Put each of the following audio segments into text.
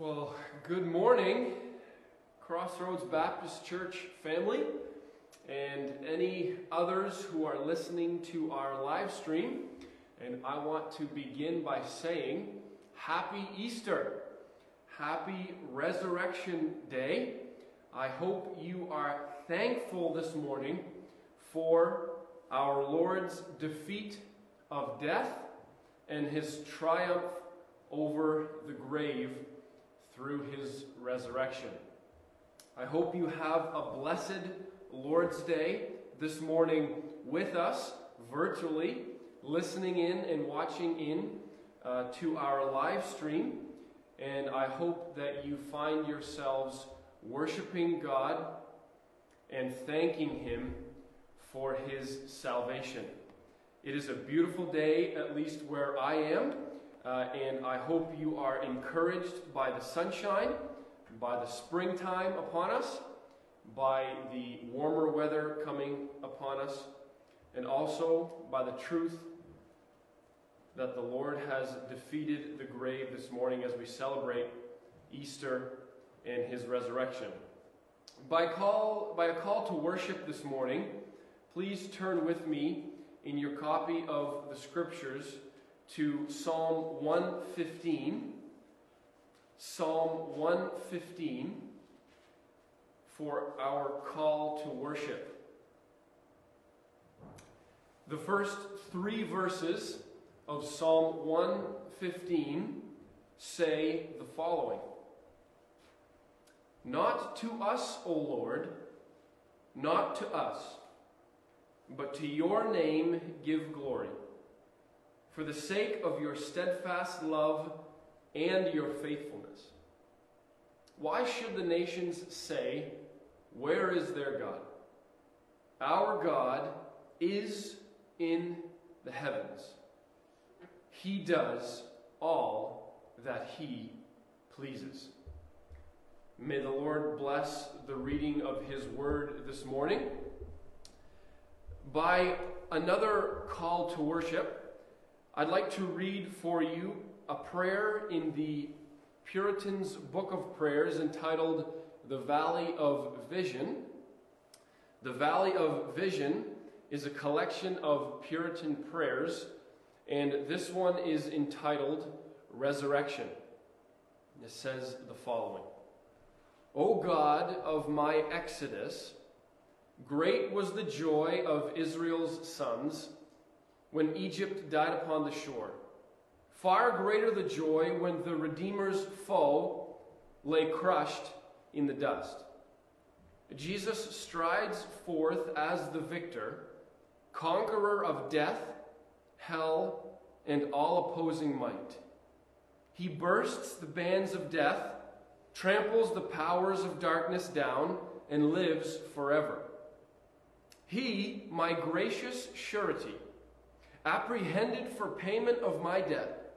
Well, good morning, Crossroads Baptist Church family, and any others who are listening to our live stream. And I want to begin by saying, Happy Easter! Happy Resurrection Day. I hope you are thankful this morning for our Lord's defeat of death and his triumph over the grave through his resurrection. I hope you have a blessed Lord's Day this morning with us virtually, listening in and watching in uh, to our live stream. And I hope that you find yourselves worshiping God and thanking Him for His salvation. It is a beautiful day, at least where I am. Uh, and I hope you are encouraged by the sunshine, by the springtime upon us, by the warmer weather coming upon us, and also by the truth that the Lord has defeated the grave this morning as we celebrate Easter and his resurrection. By, call, by a call to worship this morning, please turn with me in your copy of the scriptures to Psalm 115. Psalm 115 for our call to worship. The first three verses of Psalm 115 say the following Not to us, O Lord, not to us, but to your name give glory for the sake of your steadfast love and your faithfulness. Why should the nations say, Where is their God? Our God is in the heavens. He does all that he pleases. May the Lord bless the reading of his word this morning. By another call to worship, I'd like to read for you a prayer in the Puritans' Book of Prayers entitled The Valley of Vision. The Valley of Vision is a collection of Puritan prayers, and this one is entitled Resurrection. It says the following O God of my exodus, great was the joy of Israel's sons when Egypt died upon the shore. Far greater the joy when the Redeemer's foe lay crushed in the dust. Jesus strides forth as the victor, conqueror of death, hell, and all opposing might. He bursts the bands of death, tramples the powers of darkness down, and lives forever. He, my gracious surety, apprehended for payment of my debt,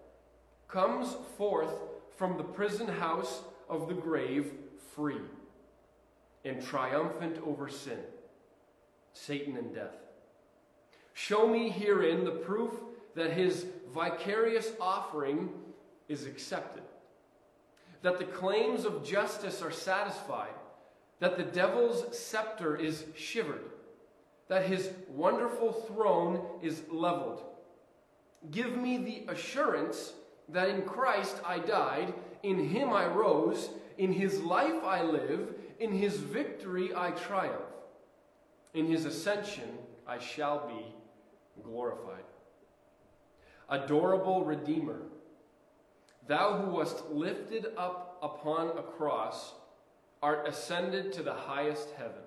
comes forth from the prison house of the grave free and triumphant over sin, Satan, and death. Show me herein the proof that his vicarious offering is accepted, that the claims of justice are satisfied, that the devil's scepter is shivered that his wonderful throne is leveled. Give me the assurance that in Christ I died, in him I rose, in his life I live, in his victory I triumph. In his ascension I shall be glorified. Adorable Redeemer, thou who wast lifted up upon a cross, art ascended to the highest heaven.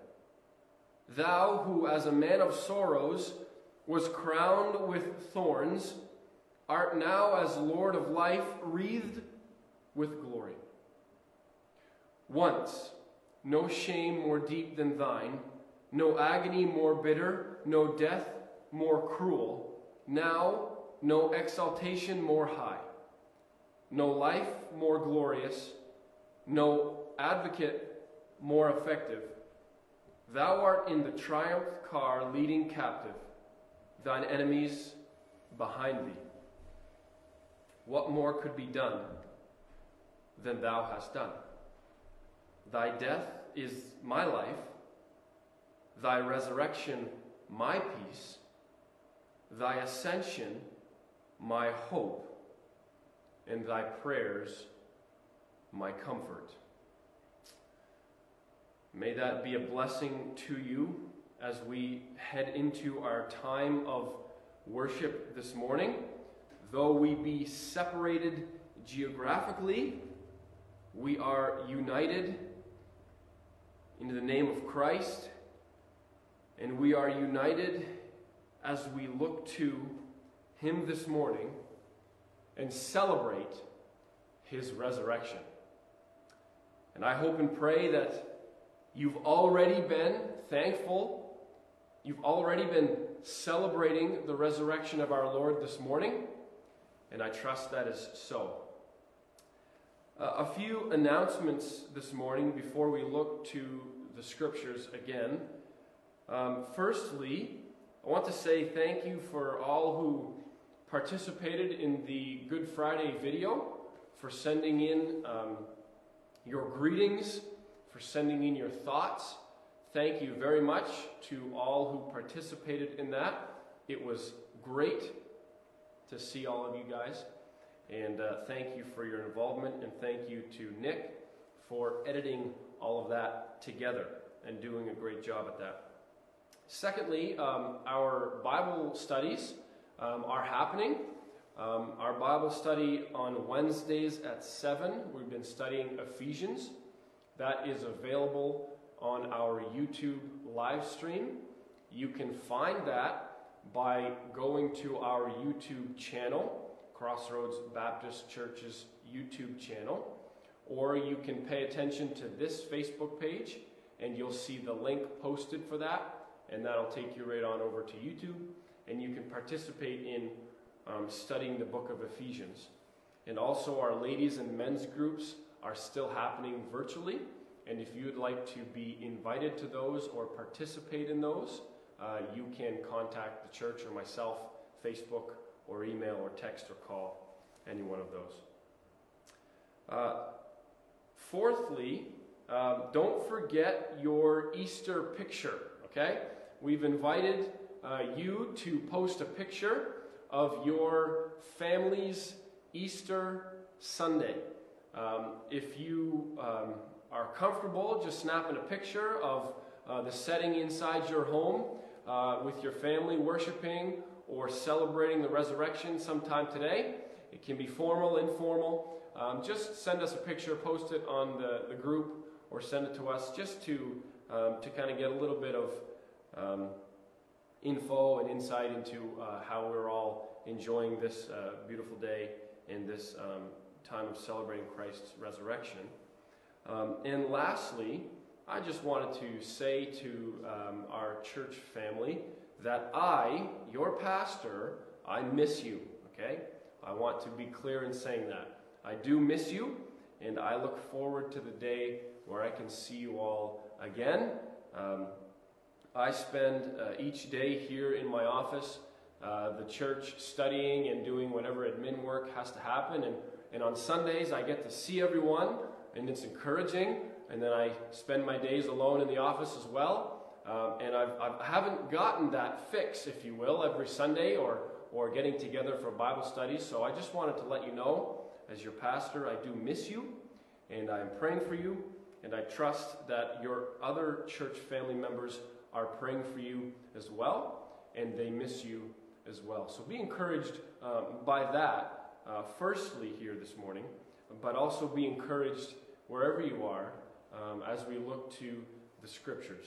Thou who, as a man of sorrows, was crowned with thorns, art now, as Lord of life, wreathed with glory. Once, no shame more deep than thine, no agony more bitter, no death more cruel. Now, no exaltation more high, no life more glorious, no advocate more effective Thou art in the triumph car leading captive, thine enemies behind thee. What more could be done? than thou hast done. Thy death is my life, thy resurrection my peace, thy ascension my hope, and thy prayers my comfort. May that be a blessing to you as we head into our time of worship this morning. Though we be separated geographically, we are united in the name of Christ, and we are united as we look to Him this morning and celebrate His resurrection. And I hope and pray that you've already been thankful, you've already been celebrating the resurrection of our Lord this morning, and I trust that is so. Uh, a few announcements this morning before we look to the scriptures again. Um, firstly, I want to say thank you for all who participated in the Good Friday video, for sending in um, your greetings, for sending in your thoughts. Thank you very much to all who participated in that. It was great to see all of you guys. And uh, thank you for your involvement, and thank you to Nick for editing all of that together and doing a great job at that. Secondly, um, our Bible studies um, are happening. Um, our Bible study on Wednesdays at 7, we've been studying Ephesians. That is available on our YouTube live stream. You can find that by going to our YouTube channel Crossroads Baptist Church's YouTube channel, or you can pay attention to this Facebook page and you'll see the link posted for that, and that'll take you right on over to YouTube, and you can participate in um, studying the book of Ephesians. And also, our ladies and men's groups are still happening virtually, and if you'd like to be invited to those or participate in those, uh, you can contact the church or myself, Facebook, or email or text or call any one of those. Uh, fourthly, um, don't forget your Easter picture, okay? We've invited uh, you to post a picture of your family's Easter Sunday. Um, if you um, are comfortable just snapping a picture of uh, the setting inside your home uh, with your family worshiping or celebrating the resurrection sometime today. It can be formal, informal. Um, just send us a picture, post it on the, the group, or send it to us just to, um, to kind of get a little bit of um, info and insight into uh, how we're all enjoying this uh, beautiful day and this um, time of celebrating Christ's resurrection. Um, and lastly, I just wanted to say to um, our church family that I, your pastor, I miss you, okay? I want to be clear in saying that. I do miss you, and I look forward to the day where I can see you all again. Um, I spend uh, each day here in my office, uh, the church, studying and doing whatever admin work has to happen. And, and on Sundays, I get to see everyone, and it's encouraging. And then I spend my days alone in the office as well. Um, and I've, I haven't gotten that fix, if you will, every Sunday or, or getting together for Bible studies. So I just wanted to let you know, as your pastor, I do miss you, and I'm praying for you, and I trust that your other church family members are praying for you as well, and they miss you as well. So be encouraged um, by that, uh, firstly, here this morning, but also be encouraged wherever you are um, as we look to the scriptures.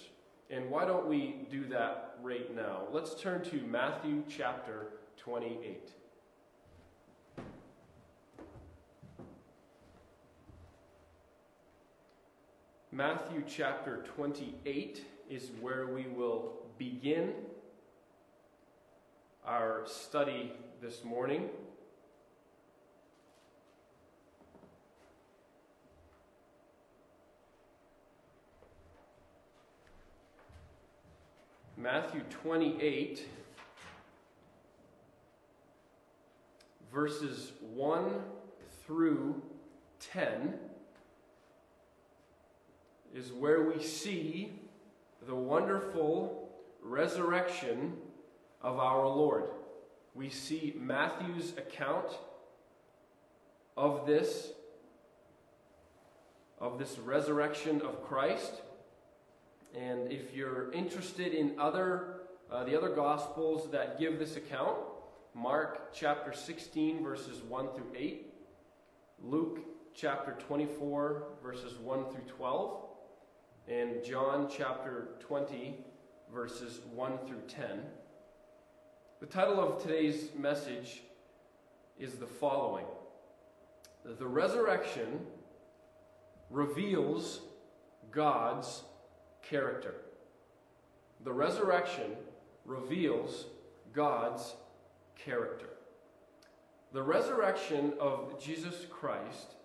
And why don't we do that right now? Let's turn to Matthew chapter 28. Matthew chapter 28 is where we will begin our study this morning. Matthew 28, verses 1 through 10 is where we see the wonderful resurrection of our Lord. We see Matthew's account of this of this resurrection of Christ. And if you're interested in other uh, the other gospels that give this account, Mark chapter 16 verses 1 through 8, Luke chapter 24 verses 1 through 12, and John chapter 20 verses 1 through 10. The title of today's message is the following The resurrection reveals God's character. The resurrection reveals God's character. The resurrection of Jesus Christ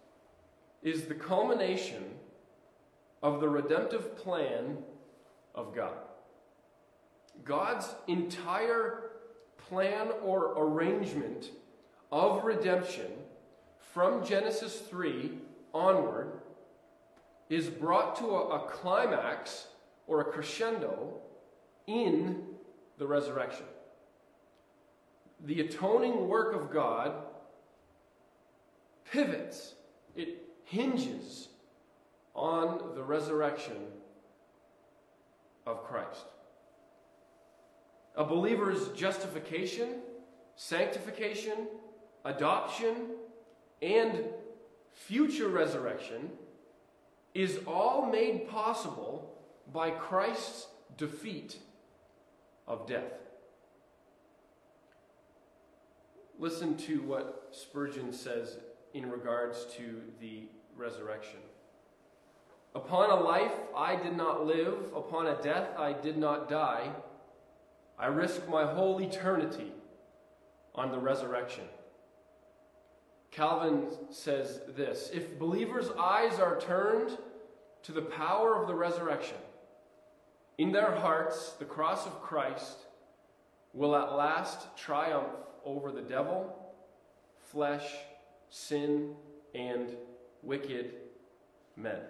is the culmination of the redemptive plan of God. God's entire plan or arrangement of redemption from Genesis 3 onward is brought to a, a, climax or a crescendo in the resurrection. The atoning work of God pivots, it hinges on the resurrection of Christ. A believer's justification, sanctification, adoption, and future resurrection is all made possible by Christ's defeat of death. Listen to what Spurgeon says in regards to the resurrection. Upon a life I did not live, upon a death I did not die. I risk my whole eternity on the resurrection. Calvin says this If believers' eyes are turned to the power of the resurrection, in their hearts the cross of Christ will at last triumph over the devil, flesh, sin, and wicked men.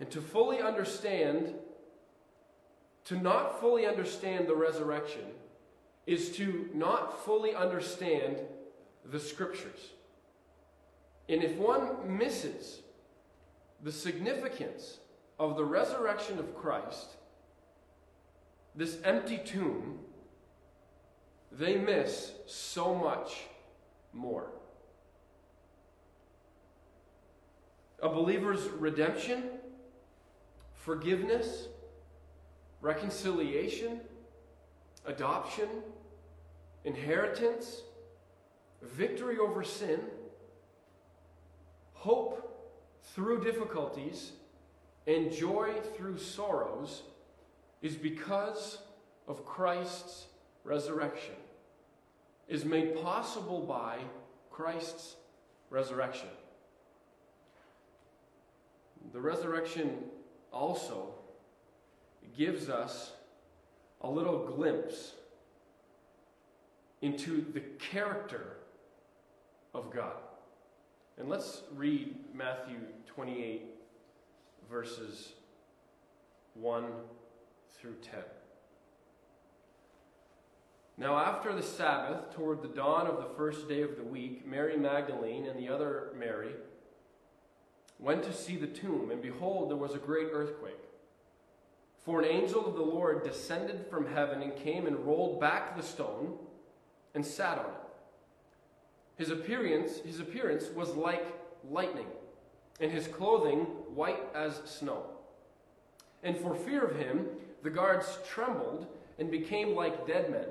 And to fully understand to not fully understand the resurrection is to not fully understand the scriptures. And if one misses the significance of the resurrection of Christ, this empty tomb, they miss so much more. A believer's redemption, forgiveness, reconciliation, adoption, inheritance, victory over sin, hope through difficulties, and joy through sorrows is because of Christ's resurrection, is made possible by Christ's resurrection. The resurrection also gives us a little glimpse into the character of God. And let's read Matthew 28, verses 1 through 10. Now, after the Sabbath, toward the dawn of the first day of the week, Mary Magdalene and the other Mary went to see the tomb, and behold, there was a great earthquake. For an angel of the Lord descended from heaven and came and rolled back the stone and sat on it. His appearance, his appearance was like lightning, and his clothing white as snow. And for fear of him, the guards trembled and became like dead men.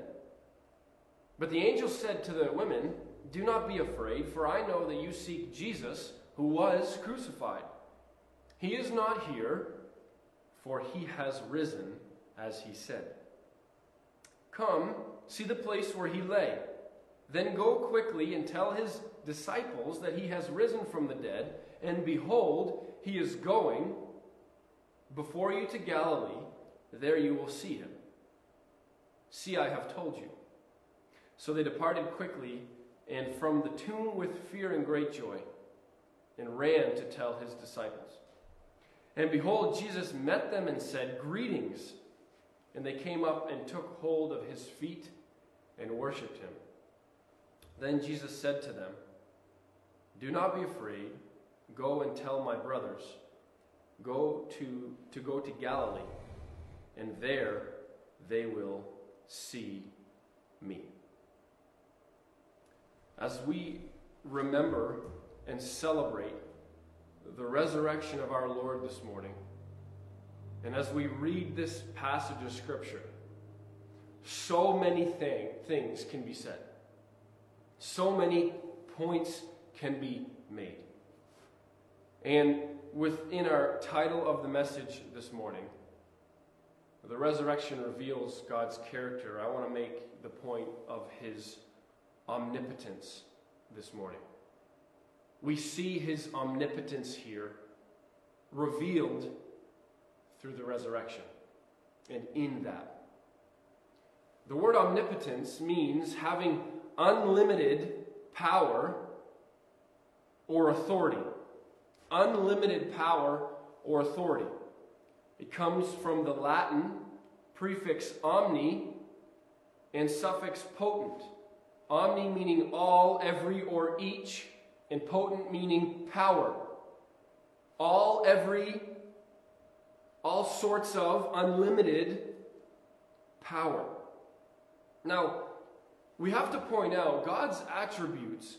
But the angel said to the women, Do not be afraid, for I know that you seek Jesus, who was crucified. He is not here for he has risen, as he said. Come, see the place where he lay. Then go quickly and tell his disciples that he has risen from the dead, and behold, he is going before you to Galilee. There you will see him. See, I have told you. So they departed quickly, and from the tomb with fear and great joy, and ran to tell his disciples. And behold, Jesus met them and said, Greetings. And they came up and took hold of his feet and worshipped him. Then Jesus said to them, Do not be afraid. Go and tell my brothers, go to, to go to Galilee, and there they will see me. As we remember and celebrate the resurrection of our Lord this morning, and as we read this passage of Scripture, so many thing, things can be said. So many points can be made. And within our title of the message this morning, the resurrection reveals God's character. I want to make the point of his omnipotence this morning. We see his omnipotence here revealed through the resurrection. And in that, the word omnipotence means having unlimited power or authority. Unlimited power or authority. It comes from the Latin prefix omni and suffix potent. Omni meaning all, every, or each, and potent meaning power. All, every, all sorts of unlimited power. Now, we have to point out God's attributes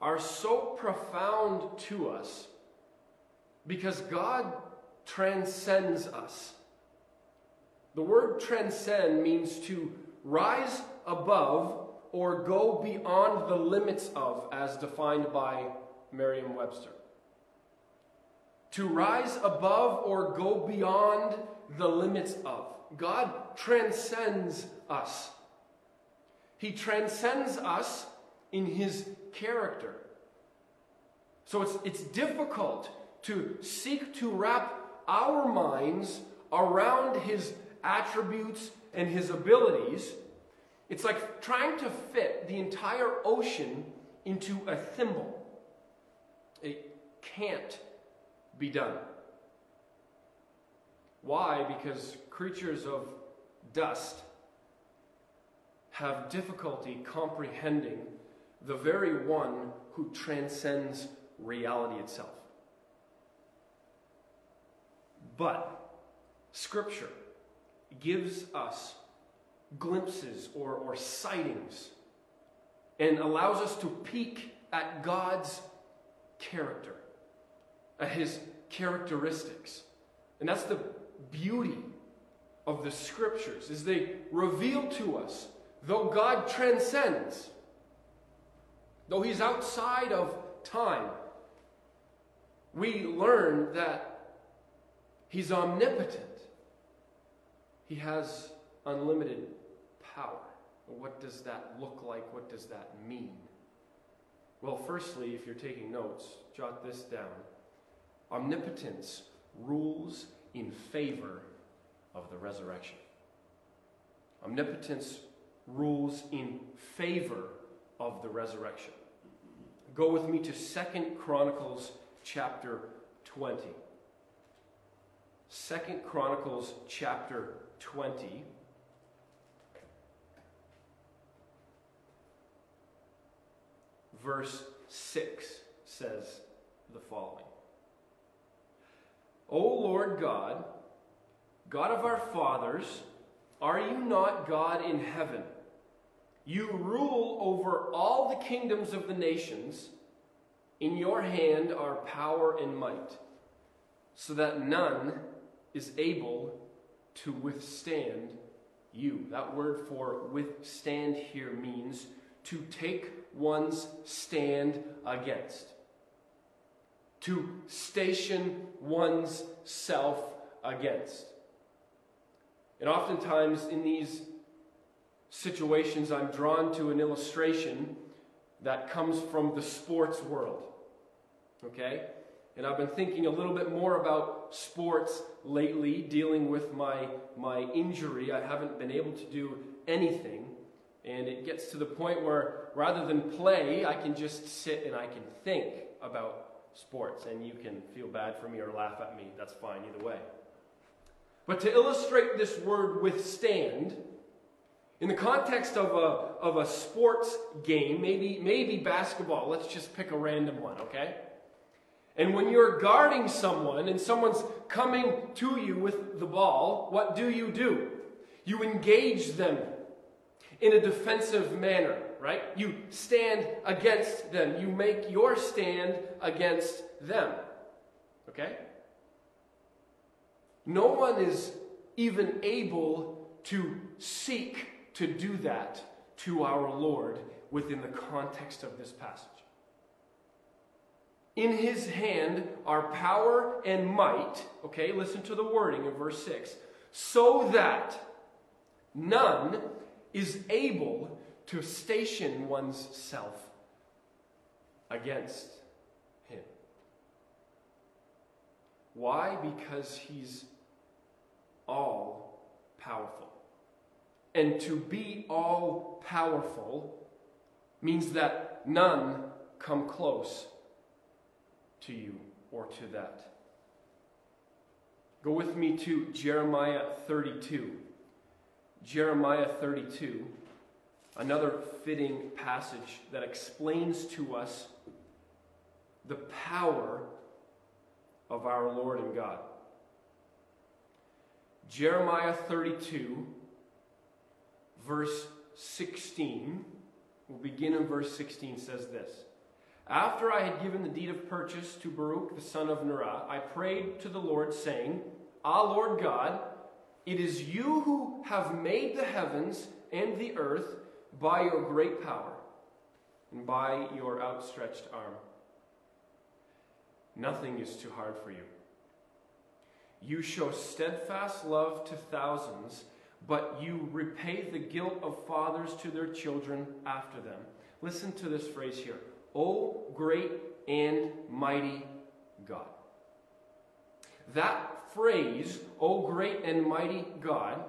are so profound to us because God transcends us. The word transcend means to rise above or go beyond the limits of, as defined by Merriam Webster. To rise above or go beyond the limits of. God transcends us. He transcends us in his character. So it's, it's difficult to seek to wrap our minds around his attributes and his abilities. It's like trying to fit the entire ocean into a thimble. It can't be done. Why? Because creatures of dust have difficulty comprehending the very one who transcends reality itself. But Scripture gives us glimpses or, or sightings and allows us to peek at God's character, at his characteristics. And that's the beauty of the scriptures is they reveal to us though God transcends though he's outside of time we learn that he's omnipotent he has unlimited power. What does that look like? What does that mean? Well, firstly, if you're taking notes, jot this down. Omnipotence rules in favor of the resurrection. Omnipotence rules in favor of the resurrection. Go with me to Second Chronicles chapter 20. Second Chronicles chapter 20. Verse 6 says the following O Lord God, God of our fathers, are you not God in heaven? You rule over all the kingdoms of the nations. In your hand are power and might, so that none is able to withstand you. That word for withstand here means to take one's stand against, to station one's self against. And oftentimes in these situations, I'm drawn to an illustration that comes from the sports world. Okay? And I've been thinking a little bit more about sports lately, dealing with my, my injury. I haven't been able to do anything. And it gets to the point where rather than play, I can just sit and I can think about sports, and you can feel bad for me or laugh at me. That's fine, either way. But to illustrate this word withstand, in the context of a, of a sports game, maybe, maybe basketball, let's just pick a random one, okay? And when you're guarding someone and someone's coming to you with the ball, what do you do? You engage them in a defensive manner, right? You stand against them. You make your stand against them. Okay? No one is even able to seek to do that to our Lord within the context of this passage. In his hand are power and might. Okay, listen to the wording in verse 6. So that none is able to station one's self against him. Why? Because he's all powerful. And to be all powerful means that none come close to you or to that. Go with me to Jeremiah 32. Jeremiah 32, another fitting passage that explains to us the power of our Lord and God. Jeremiah 32, verse 16, we'll begin in verse 16, says this. After I had given the deed of purchase to Baruch the son of Neriah, I prayed to the Lord, saying, Ah, Lord God, it is you who have made the heavens and the earth by your great power and by your outstretched arm. Nothing is too hard for you. You show steadfast love to thousands, but you repay the guilt of fathers to their children after them. Listen to this phrase here O great and mighty God. That phrase, O great and mighty God,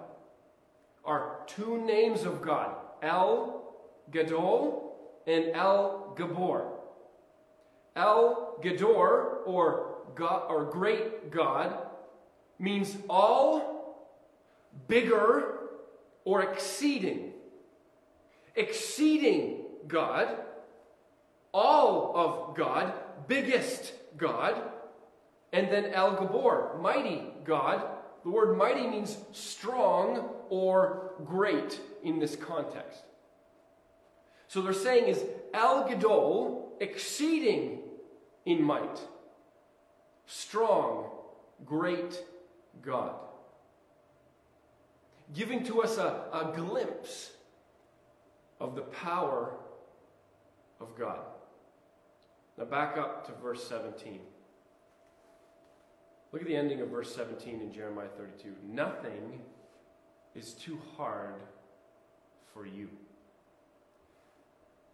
are two names of God El Gadol and El Gabor. El Gador, or God, or great God, means all, bigger, or exceeding. Exceeding God, all of God, biggest God, and then El Gabor, mighty God. The word mighty means strong or great in this context. So they're saying is El Gadol, exceeding in might, strong, great God. Giving to us a, a glimpse of the power of God. Now back up to verse 17. Look at the ending of verse 17 in Jeremiah 32. Nothing is too hard for you.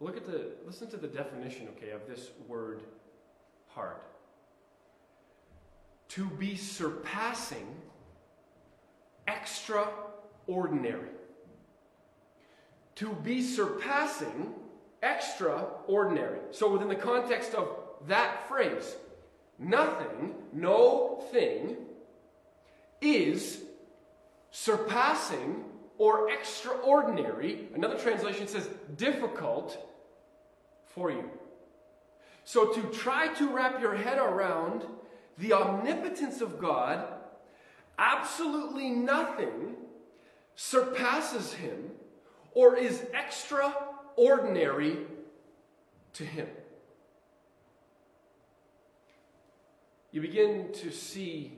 Look at the listen to the definition, okay, of this word hard. To be surpassing extraordinary. To be surpassing extraordinary. So within the context of that phrase, Nothing, no thing, is surpassing or extraordinary. Another translation says difficult for you. So to try to wrap your head around the omnipotence of God, absolutely nothing surpasses him or is extraordinary to him. you begin to see,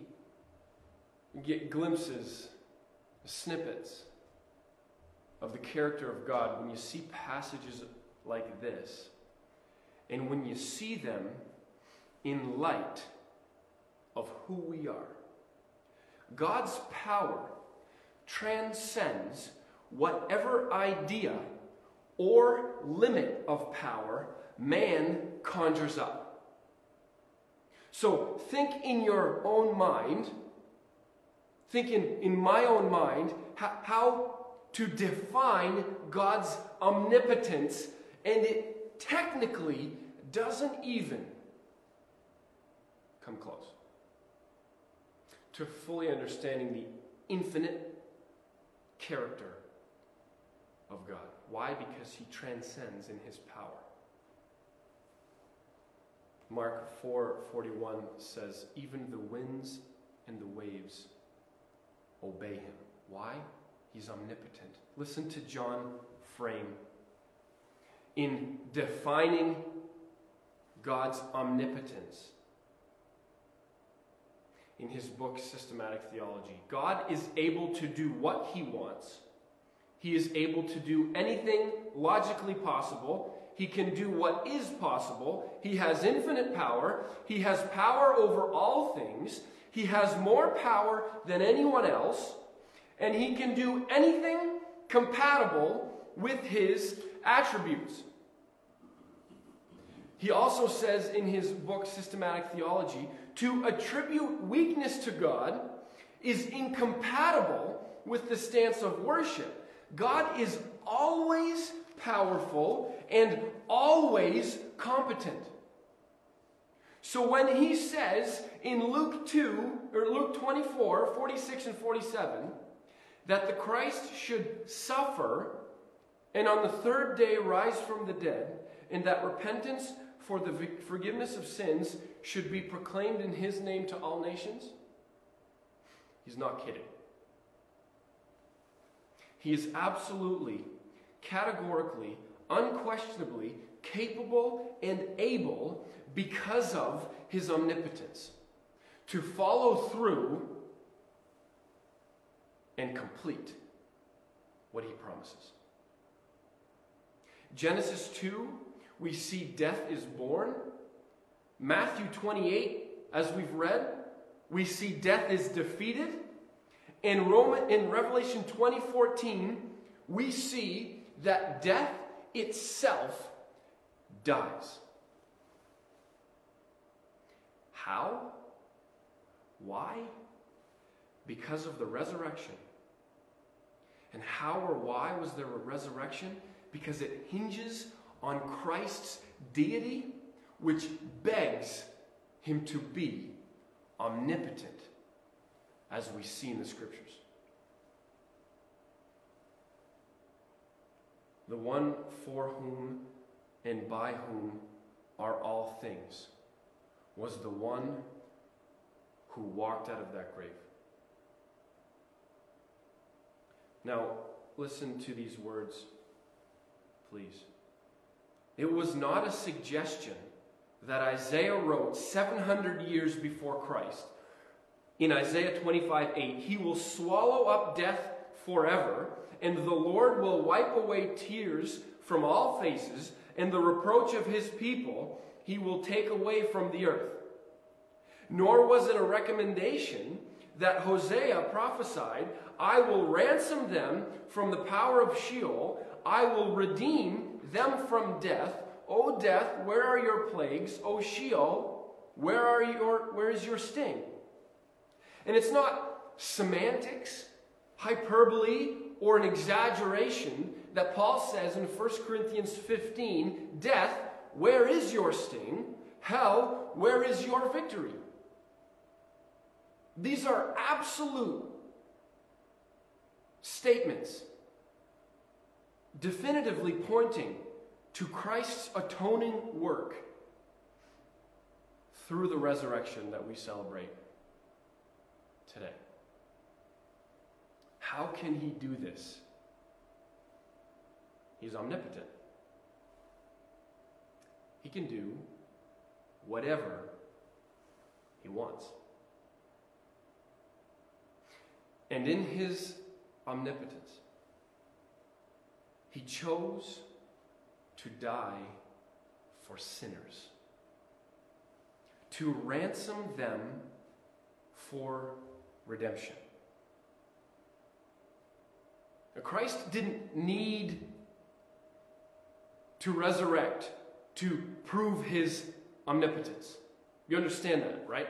get glimpses, snippets of the character of God when you see passages like this. And when you see them in light of who we are. God's power transcends whatever idea or limit of power man conjures up. So think in your own mind, think in, in my own mind, how, how to define God's omnipotence, and it technically doesn't even come close to fully understanding the infinite character of God. Why? Because he transcends in his power. Mark 4:41 says, "Even the winds and the waves obey him." Why? He's omnipotent. Listen to John Frame in defining God's omnipotence in his book Systematic Theology. God is able to do what he wants. He is able to do anything logically possible. He can do what is possible. He has infinite power. He has power over all things. He has more power than anyone else. And he can do anything compatible with his attributes. He also says in his book, Systematic Theology, to attribute weakness to God is incompatible with the stance of worship. God is always powerful and always competent. So when he says in Luke 2 or Luke 24, 46 and 47, that the Christ should suffer and on the third day rise from the dead, and that repentance for the forgiveness of sins should be proclaimed in his name to all nations? He's not kidding. He is absolutely, categorically, unquestionably capable and able because of his omnipotence to follow through and complete what he promises. Genesis 2 we see death is born. Matthew 28, as we've read, we see death is defeated. In Roman in Revelation 20:14, we see that death itself dies. How? Why? Because of the resurrection. And how or why was there a resurrection? Because it hinges on Christ's deity, which begs him to be omnipotent, as we see in the scriptures. The one for whom and by whom are all things was the one who walked out of that grave. Now, listen to these words, please. It was not a suggestion that Isaiah wrote 700 years before Christ. In Isaiah 25 8, he will swallow up death forever, and the Lord will wipe away tears from all faces, and the reproach of his people he will take away from the earth. Nor was it a recommendation that Hosea prophesied, I will ransom them from the power of Sheol, I will redeem them from death. O death, where are your plagues? O Sheol, where are your where is your sting? And it's not semantics, hyperbole, or an exaggeration that Paul says in 1 Corinthians 15, death, where is your sting? Hell, where is your victory? These are absolute statements definitively pointing to Christ's atoning work through the resurrection that we celebrate today. How can he do this? He's omnipotent. He can do whatever he wants. And in his omnipotence, he chose to die for sinners, to ransom them for redemption. Christ didn't need to resurrect to prove his omnipotence. You understand that, right?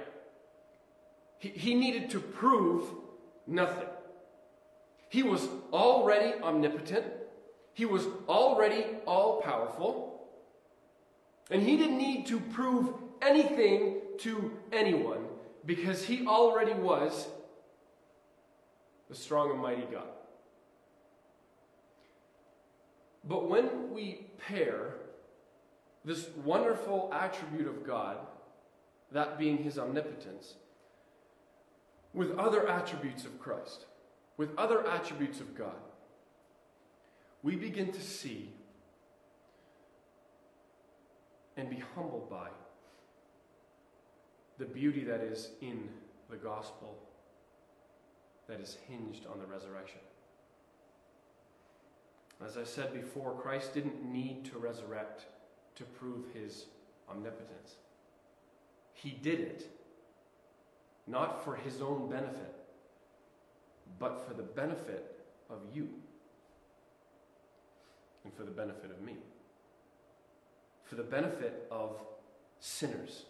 He, he needed to prove nothing. He was already omnipotent. He was already all powerful, and he didn't need to prove anything to anyone because he already was the strong and mighty God. But when we pair this wonderful attribute of God, that being his omnipotence, with other attributes of Christ, with other attributes of God, we begin to see and be humbled by the beauty that is in the gospel that is hinged on the resurrection. As I said before, Christ didn't need to resurrect to prove his omnipotence. He did it not for his own benefit, but for the benefit of you and for the benefit of me, for the benefit of sinners.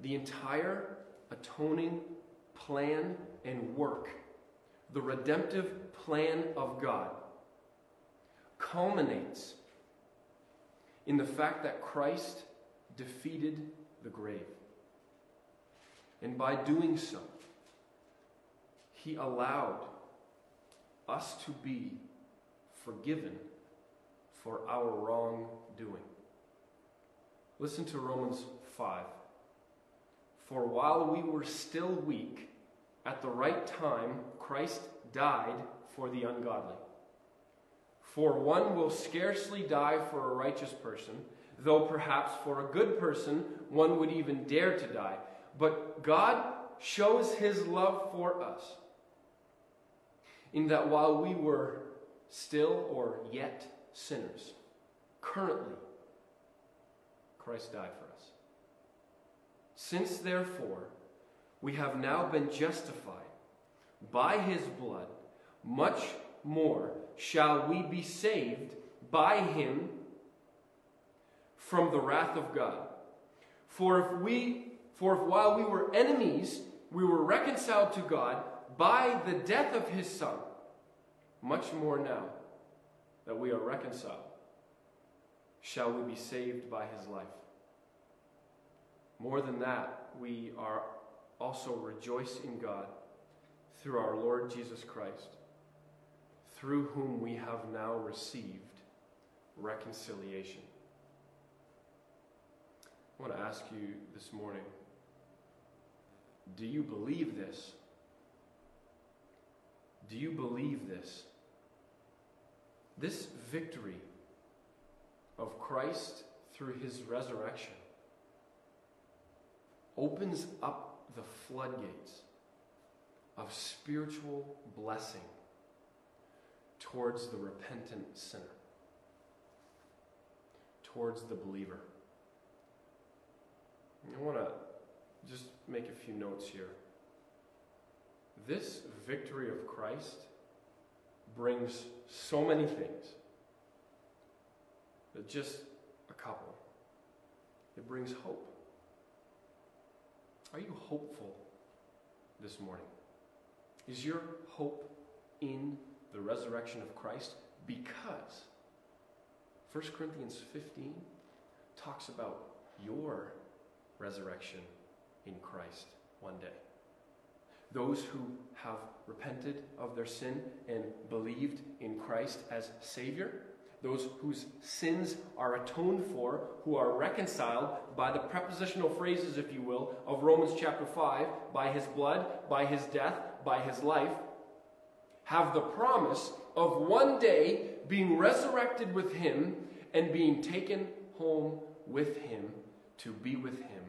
The entire atoning plan and work, the redemptive plan of God, culminates in the fact that Christ defeated the grave. And by doing so, he allowed us to be forgiven for our wrongdoing. Listen to Romans 5. For while we were still weak, at the right time, Christ died for the ungodly. For one will scarcely die for a righteous person, though perhaps for a good person one would even dare to die. But God shows his love for us in that while we were still or yet sinners, currently, Christ died for us. Since, therefore, we have now been justified by his blood, much more shall we be saved by him from the wrath of God. For if we for if while we were enemies we were reconciled to God by the death of his son, much more now that we are reconciled shall we be saved by his life. More than that, we are also rejoice in God through our Lord Jesus Christ through whom we have now received reconciliation. I want to ask you this morning do you believe this? Do you believe this? This victory of Christ through his resurrection opens up the floodgates of spiritual blessing towards the repentant sinner, towards the believer. I want to just make a few notes here. This victory of Christ brings so many things, but just a couple. It brings hope. Are you hopeful this morning? Is your hope in the resurrection of Christ because 1 Corinthians 15 talks about your resurrection in Christ one day. Those who have repented of their sin and believed in Christ as Savior, those whose sins are atoned for, who are reconciled by the prepositional phrases, if you will, of Romans chapter 5, by His blood, by His death, by His life, have the promise of one day being resurrected with him and being taken home with him to be with him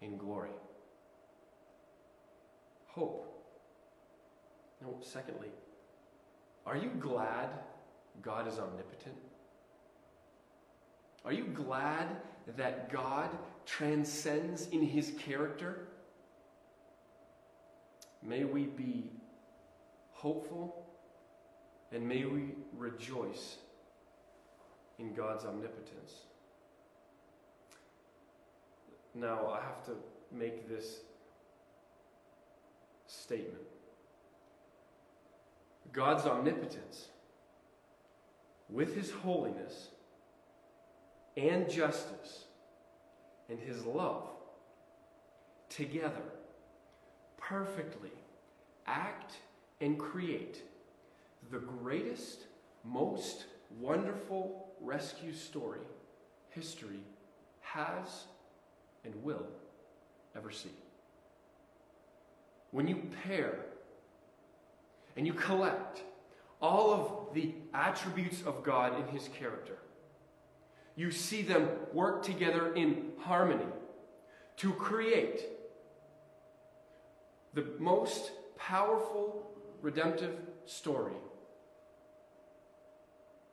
in glory. Hope. Secondly, are you glad God is omnipotent? Are you glad that God transcends in his character? May we be hopeful, and may we rejoice in God's omnipotence. Now, I have to make this statement God's omnipotence, with his holiness and justice and His love together perfectly act and create the greatest, most wonderful rescue story history has and will ever see. When you pair and you collect all of the attributes of God in His character, you see them work together in harmony to create the most powerful redemptive story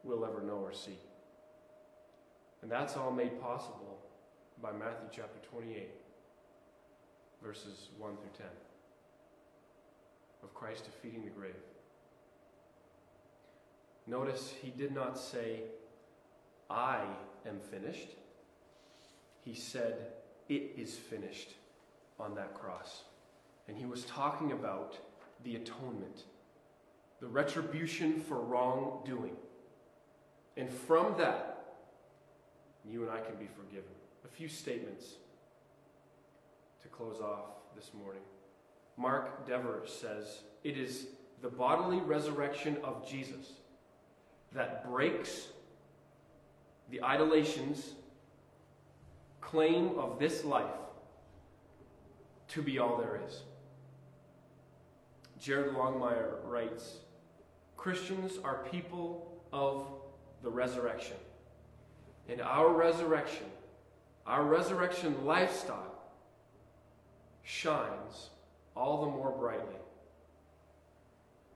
we'll ever know or see. And that's all made possible by Matthew chapter 28, verses 1 through 10, of Christ defeating the grave. Notice he did not say, I am finished. He said, It is finished on that cross. And he was talking about the atonement, the retribution for wrongdoing. And from that, you and I can be forgiven. A few statements to close off this morning. Mark Dever says, It is the bodily resurrection of Jesus that breaks the idolation's claim of this life to be all there is. Jared Longmire writes Christians are people of the resurrection. And our resurrection, our resurrection lifestyle, shines all the more brightly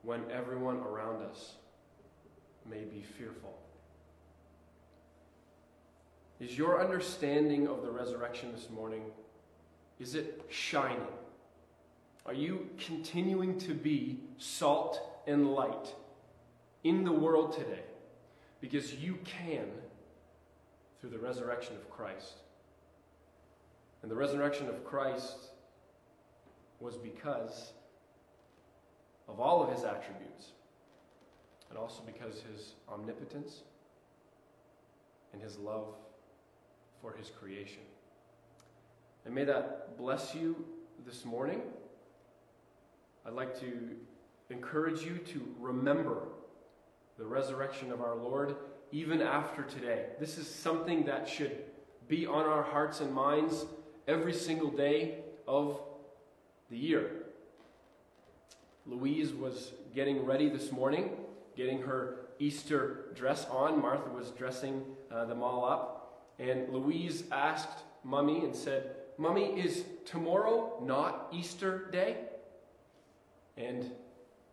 when everyone around us may be fearful. Is your understanding of the resurrection this morning is it shining? Are you continuing to be salt and light in the world today? Because you can through the resurrection of Christ. And the resurrection of Christ was because of all of his attributes, and also because his omnipotence and his love for his creation. And may that bless you this morning. I'd like to encourage you to remember the resurrection of our Lord even after today. This is something that should be on our hearts and minds every single day of the year. Louise was getting ready this morning, getting her Easter dress on. Martha was dressing uh, them all up. And Louise asked Mummy and said, Mummy, is tomorrow not Easter Day? And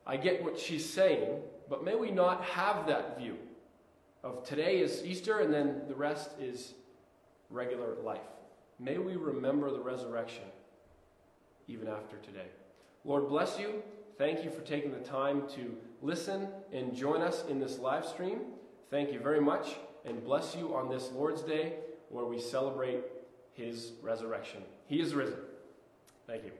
I get what she's saying, but may we not have that view of today is Easter and then the rest is regular life. May we remember the resurrection even after today. Lord bless you. Thank you for taking the time to listen and join us in this live stream. Thank you very much and bless you on this Lord's Day where we celebrate his resurrection. He is risen. Thank you.